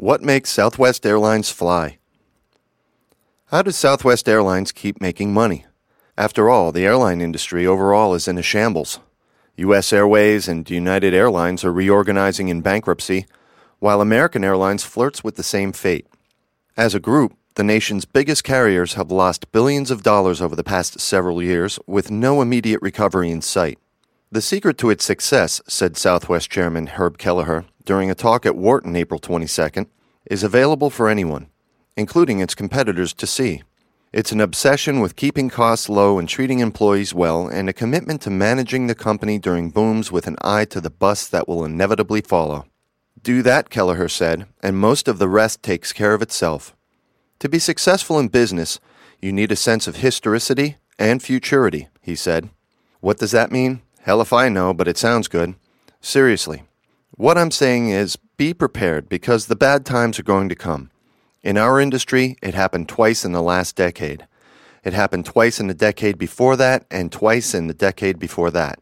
What makes Southwest Airlines fly? How does Southwest Airlines keep making money? After all, the airline industry overall is in a shambles. U.S. Airways and United Airlines are reorganizing in bankruptcy, while American Airlines flirts with the same fate. As a group, the nation's biggest carriers have lost billions of dollars over the past several years with no immediate recovery in sight. The secret to its success, said Southwest Chairman Herb Kelleher during a talk at Wharton April 22nd, is available for anyone, including its competitors, to see. It's an obsession with keeping costs low and treating employees well, and a commitment to managing the company during booms with an eye to the bust that will inevitably follow. Do that, Kelleher said, and most of the rest takes care of itself. To be successful in business, you need a sense of historicity and futurity, he said. What does that mean? Hell if I know, but it sounds good. Seriously. What I'm saying is be prepared because the bad times are going to come. In our industry, it happened twice in the last decade. It happened twice in the decade before that and twice in the decade before that.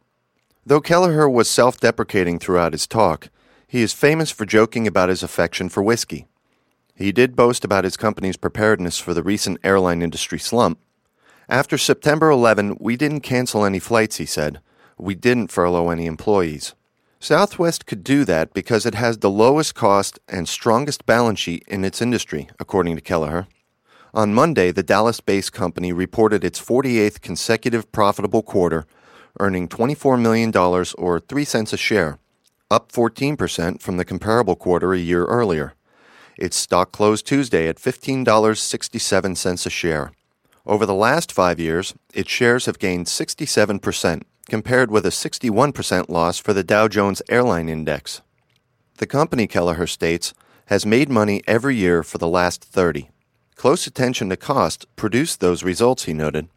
Though Kelleher was self deprecating throughout his talk, he is famous for joking about his affection for whiskey. He did boast about his company's preparedness for the recent airline industry slump. After September 11, we didn't cancel any flights, he said we didn't furlough any employees. Southwest could do that because it has the lowest cost and strongest balance sheet in its industry, according to Kelleher. On Monday, the Dallas based company reported its 48th consecutive profitable quarter, earning $24 million or 3 cents a share, up 14% from the comparable quarter a year earlier. Its stock closed Tuesday at $15.67 a share. Over the last five years, its shares have gained 67%, compared with a 61% loss for the Dow Jones Airline Index. The company, Kelleher states, has made money every year for the last 30. Close attention to cost produced those results, he noted.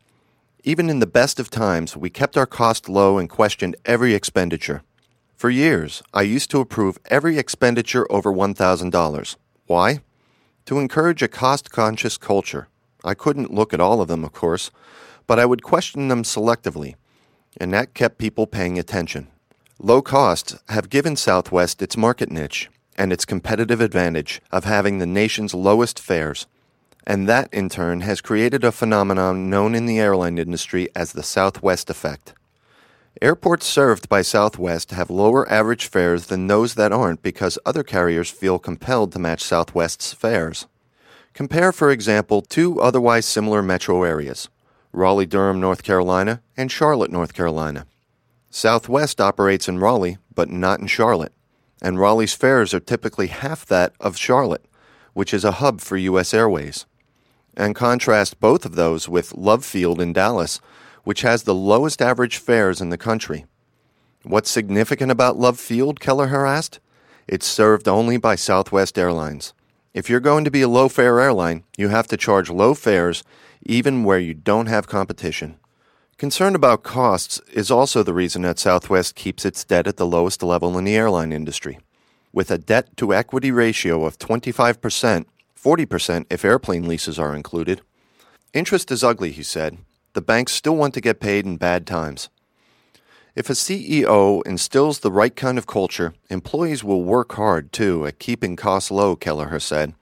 Even in the best of times, we kept our cost low and questioned every expenditure. For years, I used to approve every expenditure over $1,000. Why? To encourage a cost conscious culture. I couldn't look at all of them, of course, but I would question them selectively and that kept people paying attention. Low costs have given Southwest its market niche and its competitive advantage of having the nation's lowest fares, and that in turn has created a phenomenon known in the airline industry as the Southwest effect. Airports served by Southwest have lower average fares than those that aren't because other carriers feel compelled to match Southwest's fares. Compare, for example, two otherwise similar metro areas, Raleigh Durham, North Carolina, and Charlotte, North Carolina. Southwest operates in Raleigh, but not in Charlotte, and Raleigh's fares are typically half that of Charlotte, which is a hub for U.S. Airways. And contrast both of those with Love Field in Dallas, which has the lowest average fares in the country. What's significant about Love Field? Kelleher asked. It's served only by Southwest Airlines. If you're going to be a low fare airline, you have to charge low fares even where you don't have competition. Concern about costs is also the reason that Southwest keeps its debt at the lowest level in the airline industry. With a debt to equity ratio of 25%, 40% if airplane leases are included. Interest is ugly, he said. The banks still want to get paid in bad times. If a CEO instills the right kind of culture, employees will work hard too at keeping costs low, Kelleher said.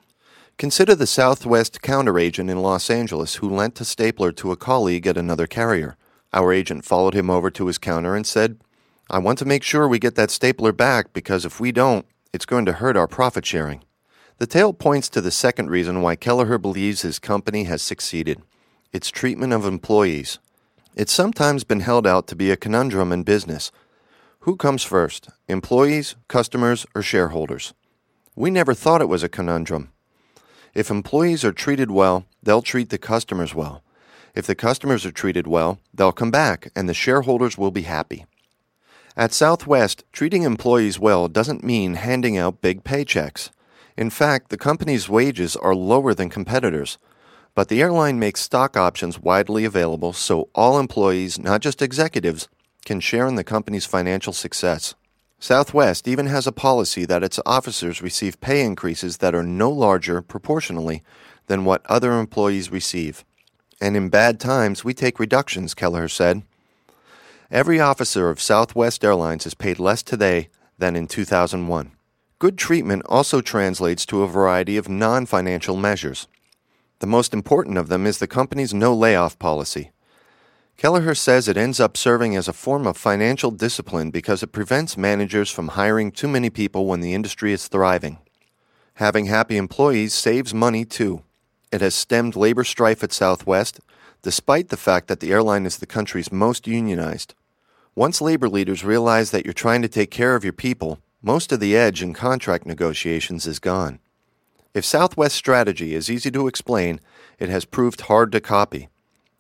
Consider the Southwest counteragent in Los Angeles who lent a stapler to a colleague at another carrier. Our agent followed him over to his counter and said, I want to make sure we get that stapler back because if we don't, it's going to hurt our profit sharing. The tale points to the second reason why Kelleher believes his company has succeeded its treatment of employees. It's sometimes been held out to be a conundrum in business. Who comes first, employees, customers, or shareholders? We never thought it was a conundrum. If employees are treated well, they'll treat the customers well. If the customers are treated well, they'll come back and the shareholders will be happy. At Southwest, treating employees well doesn't mean handing out big paychecks. In fact, the company's wages are lower than competitors. But the airline makes stock options widely available so all employees, not just executives, can share in the company's financial success. Southwest even has a policy that its officers receive pay increases that are no larger proportionally than what other employees receive. And in bad times, we take reductions, Kelleher said. Every officer of Southwest Airlines is paid less today than in 2001. Good treatment also translates to a variety of non financial measures. The most important of them is the company's no layoff policy. Kelleher says it ends up serving as a form of financial discipline because it prevents managers from hiring too many people when the industry is thriving. Having happy employees saves money too. It has stemmed labor strife at Southwest, despite the fact that the airline is the country's most unionized. Once labor leaders realize that you're trying to take care of your people, most of the edge in contract negotiations is gone. If Southwest's strategy is easy to explain, it has proved hard to copy.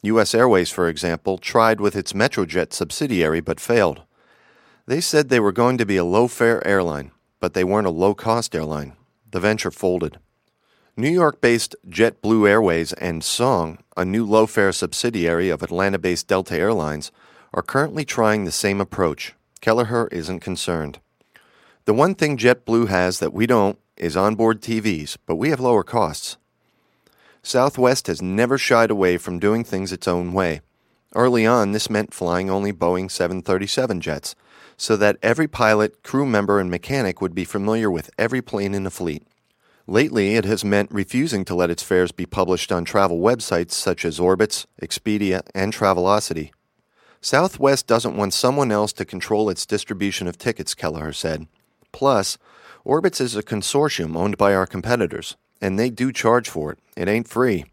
U.S. Airways, for example, tried with its Metrojet subsidiary but failed. They said they were going to be a low fare airline, but they weren't a low cost airline. The venture folded. New York based JetBlue Airways and Song, a new low fare subsidiary of Atlanta based Delta Airlines, are currently trying the same approach. Kelleher isn't concerned. The one thing JetBlue has that we don't is onboard TVs, but we have lower costs. Southwest has never shied away from doing things its own way. Early on, this meant flying only Boeing 737 jets, so that every pilot, crew member, and mechanic would be familiar with every plane in the fleet. Lately, it has meant refusing to let its fares be published on travel websites such as Orbitz, Expedia, and Travelocity. Southwest doesn't want someone else to control its distribution of tickets, Kelleher said. Plus, Orbitz is a consortium owned by our competitors, and they do charge for it. It ain't free.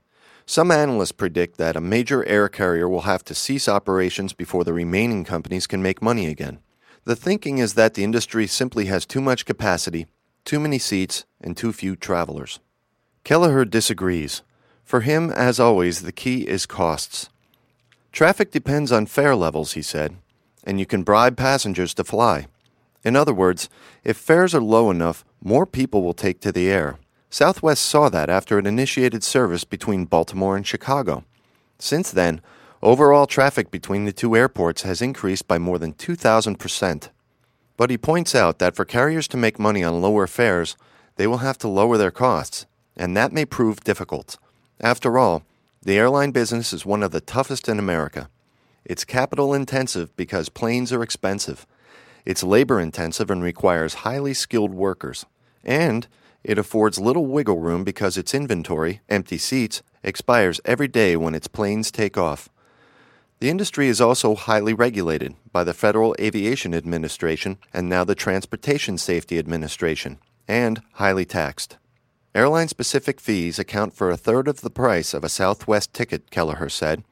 Some analysts predict that a major air carrier will have to cease operations before the remaining companies can make money again. The thinking is that the industry simply has too much capacity, too many seats, and too few travelers. Kelleher disagrees. For him, as always, the key is costs. Traffic depends on fare levels, he said, and you can bribe passengers to fly. In other words, if fares are low enough, more people will take to the air. Southwest saw that after it initiated service between Baltimore and Chicago. Since then, overall traffic between the two airports has increased by more than 2,000%. But he points out that for carriers to make money on lower fares, they will have to lower their costs, and that may prove difficult. After all, the airline business is one of the toughest in America. It's capital intensive because planes are expensive. It's labor intensive and requires highly skilled workers. And it affords little wiggle room because its inventory, empty seats, expires every day when its planes take off. The industry is also highly regulated by the Federal Aviation Administration and now the Transportation Safety Administration, and highly taxed. Airline specific fees account for a third of the price of a Southwest ticket, Kelleher said.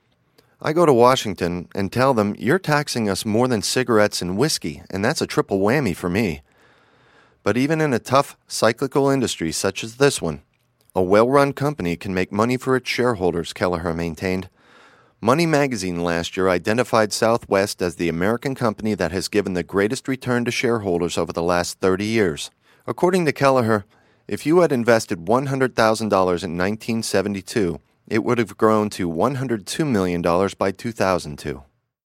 I go to Washington and tell them you're taxing us more than cigarettes and whiskey, and that's a triple whammy for me. But even in a tough, cyclical industry such as this one, a well run company can make money for its shareholders, Kelleher maintained. Money magazine last year identified Southwest as the American company that has given the greatest return to shareholders over the last 30 years. According to Kelleher, if you had invested $100,000 in 1972, it would have grown to $102 million by 2002.